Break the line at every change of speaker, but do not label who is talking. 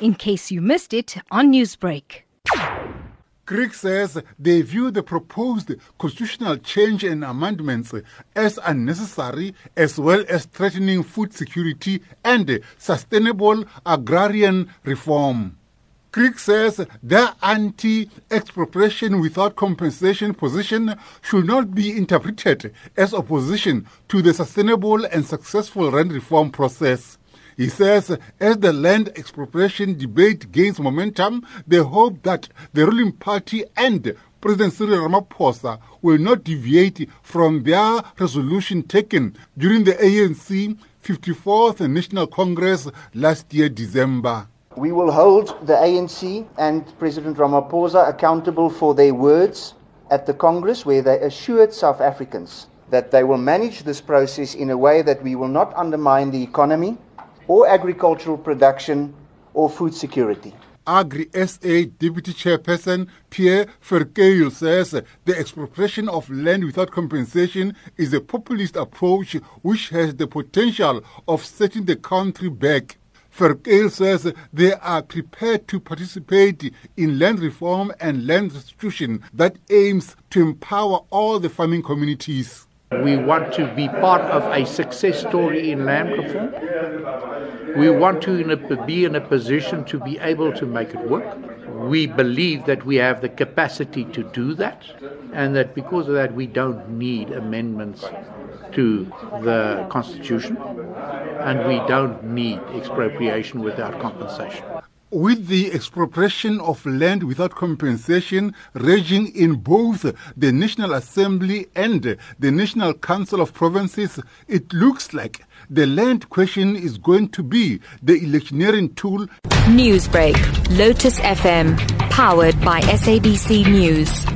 in case you missed it on Newsbreak.
Kriek says they view the proposed constitutional change and amendments as unnecessary as well as threatening food security and sustainable agrarian reform. Kriek says their anti expropriation without compensation position should not be interpreted as opposition to the sustainable and successful land reform process. He says as the land expropriation debate gains momentum, they hope that the ruling party and President Cyril Ramaphosa will not deviate from their resolution taken during the ANC 54th National Congress last year, December.
We will hold the ANC and President Ramaphosa accountable for their words at the Congress, where they assured South Africans that they will manage this process in a way that we will not undermine the economy or agricultural production or food security.
Agri SA Deputy Chairperson Pierre Verkuil says the expropriation of land without compensation is a populist approach which has the potential of setting the country back. Verkuil says they are prepared to participate in land reform and land restitution that aims to empower all the farming communities.
We want to be part of a success story in land reform. We want to in a, be in a position to be able to make it work. We believe that we have the capacity to do that, and that because of that, we don't need amendments to the Constitution, and we don't need expropriation without compensation
with the expropriation of land without compensation raging in both the National Assembly and the National Council of Provinces, it looks like the land question is going to be the electioneering tool.
Newsbreak, Lotus FM, powered by SABC News.